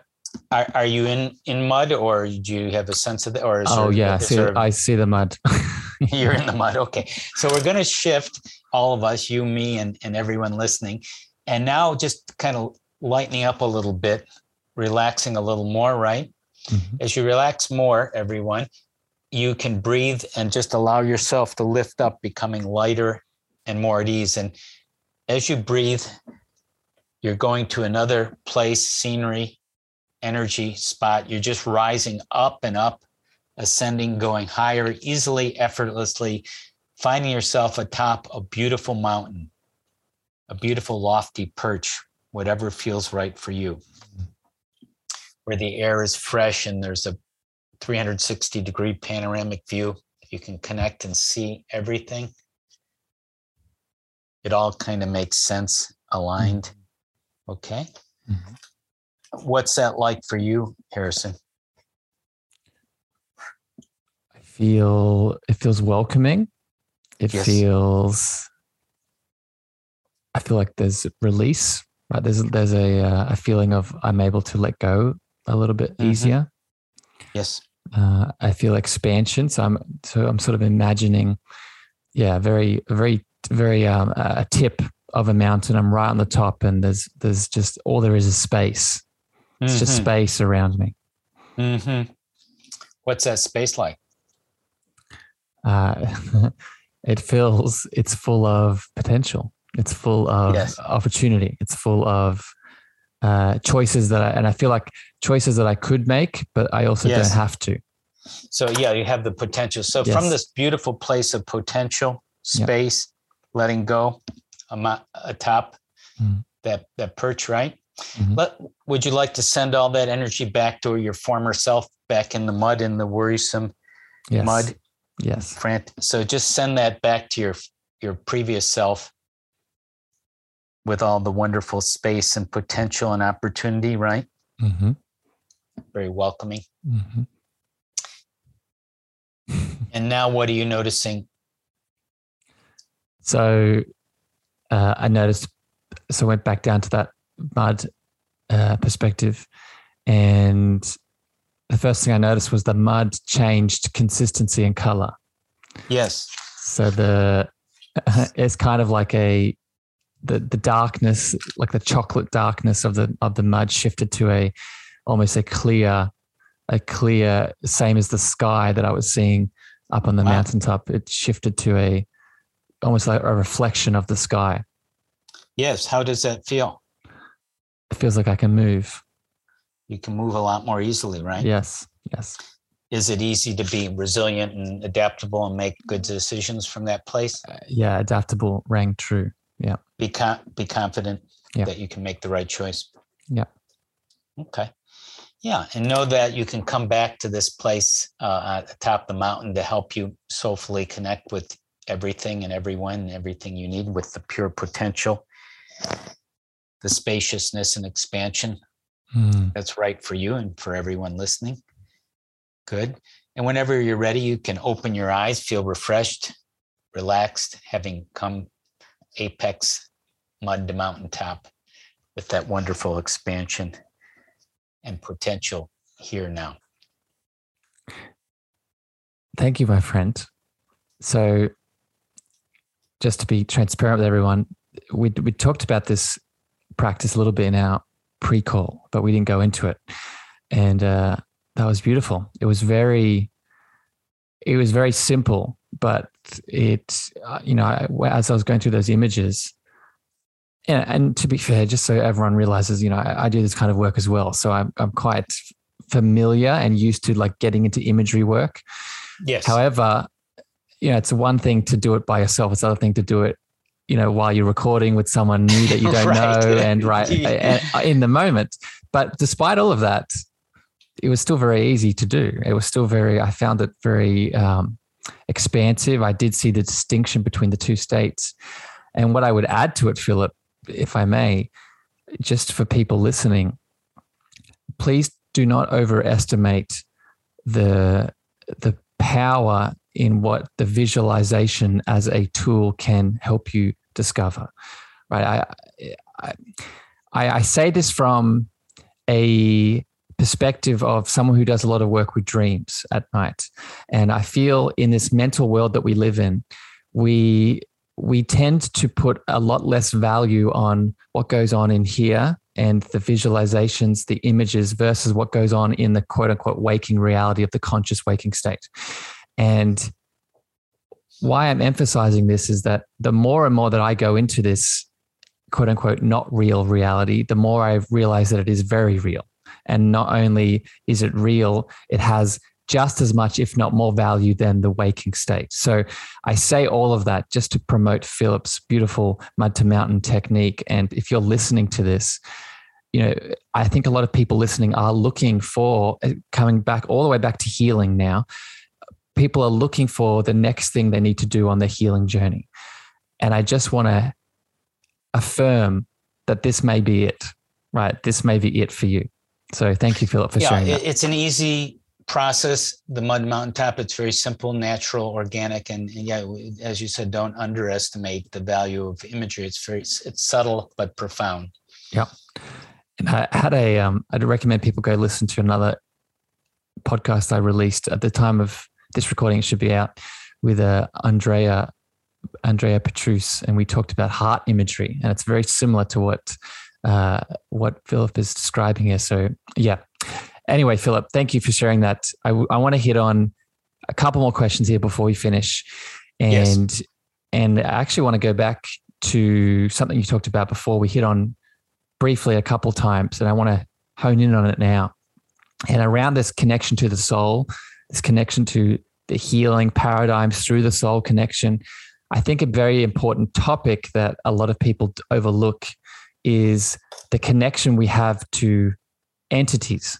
Are, are you in in mud, or do you have a sense of that? Or oh yeah, see, there, I see the mud. you're in the mud. Okay, so we're going to shift all of us, you, me, and and everyone listening, and now just kind of lightening up a little bit, relaxing a little more. Right, mm-hmm. as you relax more, everyone, you can breathe and just allow yourself to lift up, becoming lighter and more at ease. And as you breathe, you're going to another place, scenery, energy spot. You're just rising up and up, ascending, going higher, easily, effortlessly, finding yourself atop a beautiful mountain, a beautiful, lofty perch, whatever feels right for you, where the air is fresh and there's a 360 degree panoramic view. You can connect and see everything. It all kind of makes sense, aligned. Okay. Mm-hmm. What's that like for you, Harrison? I feel it feels welcoming. It yes. feels. I feel like there's release. Right, there's there's a uh, a feeling of I'm able to let go a little bit mm-hmm. easier. Yes. Uh, I feel expansion. So I'm so I'm sort of imagining, yeah, very very very um, a tip of a mountain. I'm right on the top, and there's there's just all there is is space. It's mm-hmm. just space around me. Mm-hmm. What's that space like? Uh, it feels it's full of potential. It's full of yes. opportunity. It's full of uh, choices that I, and I feel like choices that I could make, but I also yes. don't have to. So yeah, you have the potential. So yes. from this beautiful place of potential, space, yep. letting go, I'm atop mm. that that perch, right? Mm-hmm. Let, would you like to send all that energy back to your former self, back in the mud, in the worrisome yes. mud? Yes. So just send that back to your your previous self with all the wonderful space and potential and opportunity, right? Mm-hmm. Very welcoming. Mm-hmm. and now, what are you noticing? So, uh, I noticed. So, I went back down to that mud uh, perspective. And the first thing I noticed was the mud changed consistency and color. Yes. So the it's kind of like a the the darkness, like the chocolate darkness of the of the mud shifted to a almost a clear, a clear, same as the sky that I was seeing up on the wow. mountaintop. It shifted to a almost like a reflection of the sky. Yes. How does that feel? It feels like I can move. You can move a lot more easily, right? Yes. Yes. Is it easy to be resilient and adaptable and make good decisions from that place? Uh, yeah, adaptable rang true. Yeah. Be con- be confident yeah. that you can make the right choice. Yeah. Okay. Yeah, and know that you can come back to this place uh, at the top of the mountain to help you soulfully connect with everything and everyone, everything you need with the pure potential, the spaciousness and expansion mm. that's right for you and for everyone listening. Good. And whenever you're ready, you can open your eyes, feel refreshed, relaxed, having come apex mud to mountaintop with that wonderful expansion and potential here now. Thank you, my friend. So, just to be transparent with everyone, we we talked about this practice a little bit in our pre-call, but we didn't go into it, and uh, that was beautiful. It was very, it was very simple, but it, uh, you know, as I was going through those images, and, and to be fair, just so everyone realizes, you know, I, I do this kind of work as well, so I'm I'm quite familiar and used to like getting into imagery work. Yes. However, you know, it's one thing to do it by yourself. It's another thing to do it, you know, while you're recording with someone new that you don't right. know and right in the moment. But despite all of that, it was still very easy to do. It was still very, I found it very um, expansive. I did see the distinction between the two states. And what I would add to it, Phillip, if I may, just for people listening, please do not overestimate the the power in what the visualization as a tool can help you discover. Right. I, I, I say this from a perspective of someone who does a lot of work with dreams at night. And I feel in this mental world that we live in, we we tend to put a lot less value on what goes on in here and the visualizations, the images versus what goes on in the quote unquote waking reality of the conscious waking state. And why I'm emphasizing this is that the more and more that I go into this quote unquote not real reality, the more I realize that it is very real. And not only is it real, it has just as much, if not more value than the waking state. So I say all of that just to promote Phillip's beautiful mud to mountain technique. And if you're listening to this, you know, I think a lot of people listening are looking for uh, coming back all the way back to healing now people are looking for the next thing they need to do on their healing journey. And I just want to affirm that this may be it, right? This may be it for you. So thank you, Phillip, for yeah, sharing that. It's an easy process. The Mud Mountain Top, it's very simple, natural, organic. And, and yeah, as you said, don't underestimate the value of imagery. It's very, it's subtle, but profound. Yeah. And I had a, um, I'd recommend people go listen to another podcast I released at the time of this recording should be out with uh, Andrea Andrea Petrus, and we talked about heart imagery, and it's very similar to what uh, what Phillip is describing here. So yeah. Anyway, Phillip, thank you for sharing that. I, w- I want to hit on a couple more questions here before we finish, and yes. and I actually want to go back to something you talked about before. We hit on briefly a couple times, and I want to hone in on it now. And around this connection to the soul, this connection to the healing paradigms through the soul connection. I think a very important topic that a lot of people overlook is the connection we have to entities,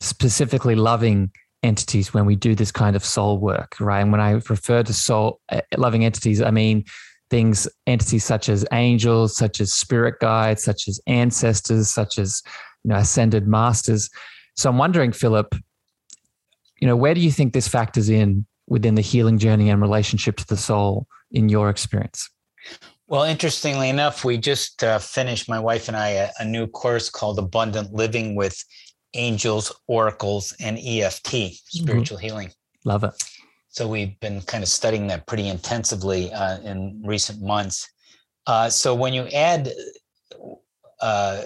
specifically loving entities when we do this kind of soul work, right? And when I refer to soul uh, loving entities, I mean things, entities such as angels, such as spirit guides, such as ancestors, such as you know ascended masters. So I'm wondering, Phillip, you know, where do you think this factors in within the healing journey and relationship to the soul in your experience? Well, interestingly enough, we just uh, finished, my wife and I, a, a, new course called Abundant Living with Angels, Oracles, and EFT, mm-hmm. spiritual mm-hmm. healing. Love it. So we've been kind of studying that pretty intensively uh, in recent months. Uh, so when you add, uh,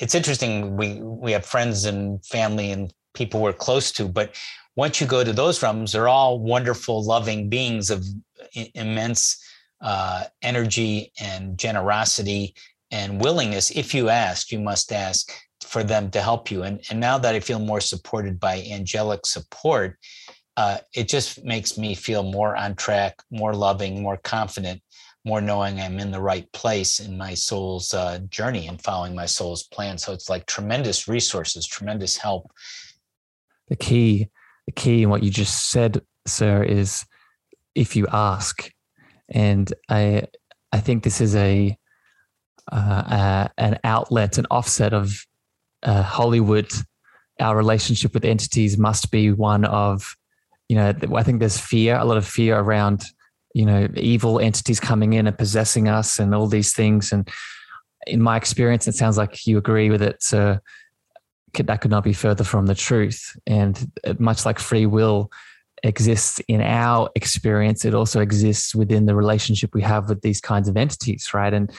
it's interesting. We we have friends and family and people we're close to. But once you go to those realms, they're all wonderful, loving beings of immense uh, energy and generosity and willingness. If you ask, you must ask for them to help you. And, and now that I feel more supported by angelic support, uh, it just makes me feel more on track, more loving, more confident, more knowing I'm in the right place in my soul's uh, journey and following my soul's plan. So it's like tremendous resources, tremendous help the key the key in what you just said sir is if you ask and I I think this is a uh, uh, an outlet, an offset of uh, Hollywood. Our relationship with entities must be one of, you know, I think there's fear, a lot of fear around, you know, evil entities coming in and possessing us and all these things. And in my experience, it sounds like you agree with it. So that could not be further from the truth. And uh, much like free will exists in our experience, it also exists within the relationship we have with these kinds of entities, right? And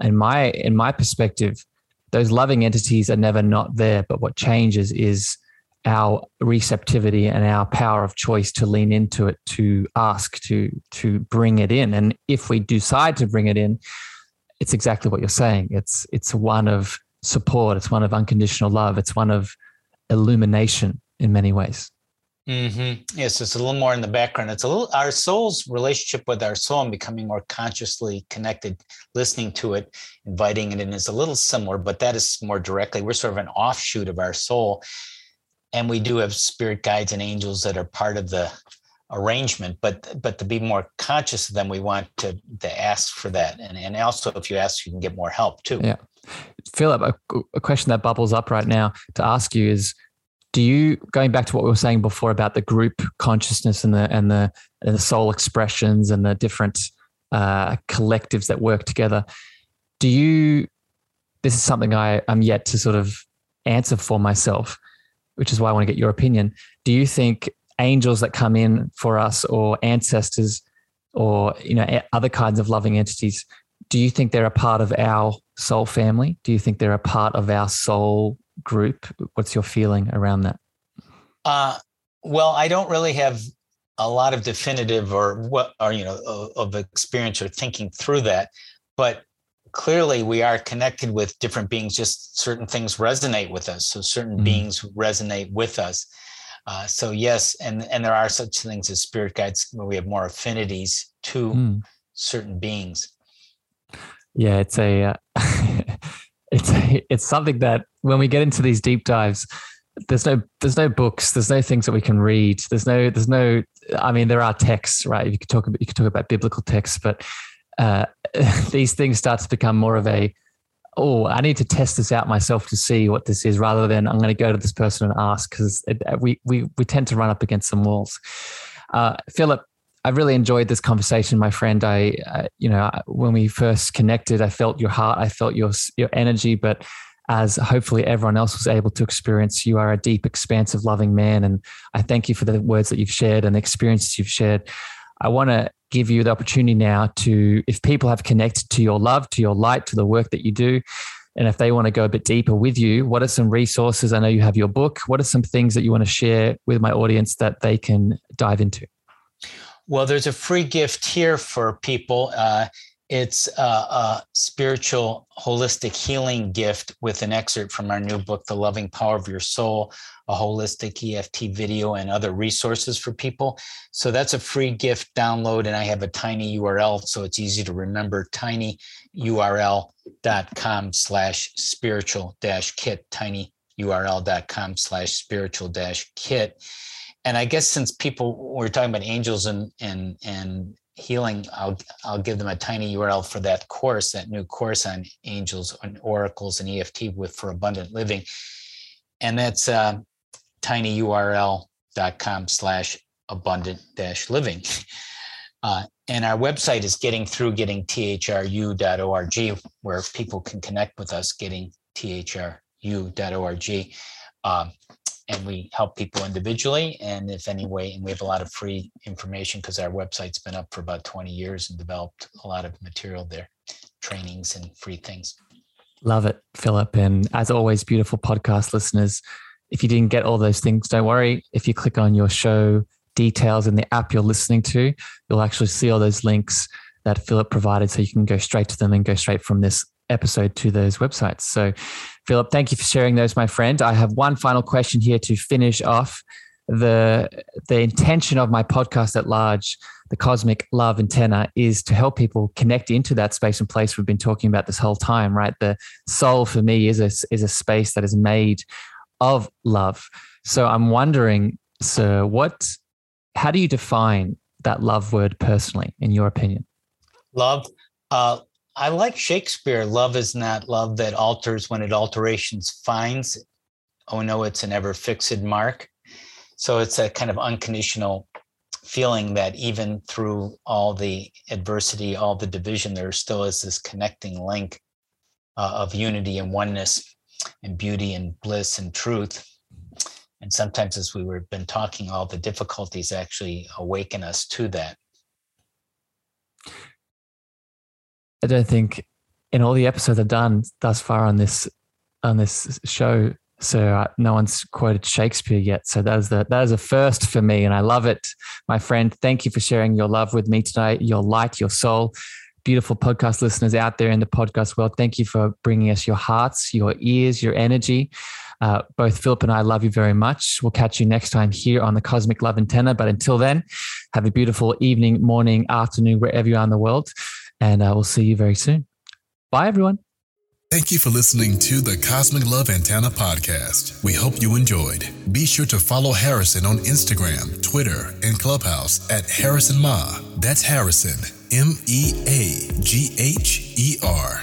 in my in my perspective, those loving entities are never not there. But what changes is our receptivity and our power of choice to lean into it, to ask, to to bring it in. And if we decide to bring it in, it's exactly what you're saying. It's it's one of support. It's one of unconditional love. It's one of illumination in many ways. Mm-hmm. Yes, it's a little more in the background. It's a little our soul's relationship with our soul and becoming more consciously connected, listening to it, inviting it in is a little similar, but that is more directly. We're sort of an offshoot of our soul. And we do have spirit guides and angels that are part of the arrangement, but but to be more conscious of them, we want to to ask for that. And and also if you ask, you can get more help too. Yeah. Phillip, a, a question that bubbles up right now to ask you is do you going back to what we were saying before about the group consciousness and the and the and the soul expressions and the different uh, collectives that work together do you this is something i i'm yet to sort of answer for myself which is why i want to get your opinion. Do you think angels that come in for us or ancestors or you know other kinds of loving entities do you think they're a part of our soul family do you think they're a part of our soul group. What's your feeling around that? Uh, well, I don't really have a lot of definitive or what or you know of experience or thinking through that, but clearly we are connected with different beings. Just certain things resonate with us, so certain mm-hmm. beings resonate with us. Uh, so yes, and and there are such things as spirit guides where we have more affinities to mm. certain beings. Yeah, it's a uh, it's a, it's something that when we get into these deep dives, there's no there's no books, there's no things that we can read. There's no there's no I mean there are texts, right? You could talk about you could talk about biblical texts, but uh, these things start to become more of a oh I need to test this out myself to see what this is, rather than I'm going to go to this person and ask because we we we tend to run up against some walls. Uh, Phillip, I really enjoyed this conversation, my friend. I, uh, you know, when we first connected, I felt your heart, I felt your your energy, but as hopefully everyone else was able to experience, you are a deep, expansive, loving man, and I thank you for the words that you've shared and the experiences you've shared. I want to give you the opportunity now to, if people have connected to your love, to your light, to the work that you do, and if they want to go a bit deeper with you, what are some resources? I know you have your book. What are some things that you want to share with my audience that they can dive into? Well, there's a free gift here for people. Uh, it's a, a, spiritual, holistic healing gift with an excerpt from our new book, The Loving Power of Your Soul, a holistic EFT video, and other resources for people. So that's a free gift download. And I have a tiny URL, so it's easy to remember tinyurl.com slash spiritual dash kit, tinyurl.com slash spiritual dash kit and I guess since people were talking about angels and and and healing, I'll I'll give them a tiny URL for that course, that new course on angels and oracles and EFT with for abundant living, and that's uh, tinyurl.com slash abundant dash living. Uh, and our website is getting through getting thru.org where people can connect with us getting thru.org um, and we help people individually and if any way and we have a lot of free information because our website's been up for about 20 years and developed a lot of material there trainings and free things. Love it phillip and as always beautiful podcast listeners. If you didn't get all those things don't worry. If you click on your show details in the app you're listening to you'll actually see all those links that phillip provided so you can go straight to them and go straight from this episode to those websites. So, Phillip, thank you for sharing those, my friend. I have one final question here to finish off. The, the intention of my podcast at large, the Cosmic Love Antenna, is to help people connect into that space and place we've been talking about this whole time, right? The soul for me is a, is a space that is made of love. So I'm wondering, sir, what, how do you define that love word personally, in your opinion? Love. Uh, I like Shakespeare. Love is not love that alters when it alterations finds. Oh no, it's an ever fixed mark. So it's a kind of unconditional feeling that even through all the adversity, all the division, there still is this connecting link uh, of unity and oneness and beauty and bliss and truth. And sometimes, as we were been talking, all the difficulties actually awaken us to that. I don't think in all the episodes I've done thus far on this on this show, so uh, no one's quoted Shakespeare yet. So that is the that is a first for me, and I love it, my friend. Thank you for sharing your love with me today, your light, your soul. Beautiful podcast listeners out there in the podcast world, thank you for bringing us your hearts, your ears, your energy. Uh, both Phillip and I love you very much. We'll catch you next time here on the Cosmic Love Antenna. But until then, have a beautiful evening, morning, afternoon, wherever you are in the world. And uh, we'll see you very soon. Bye, everyone. Thank you for listening to the Cosmic Love Antenna podcast. We hope you enjoyed. Be sure to follow Harrison on Instagram, Twitter, and Clubhouse at Harrison Meagher. That's Harrison, M E A G H E R.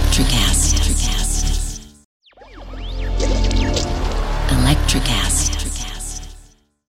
Electricast.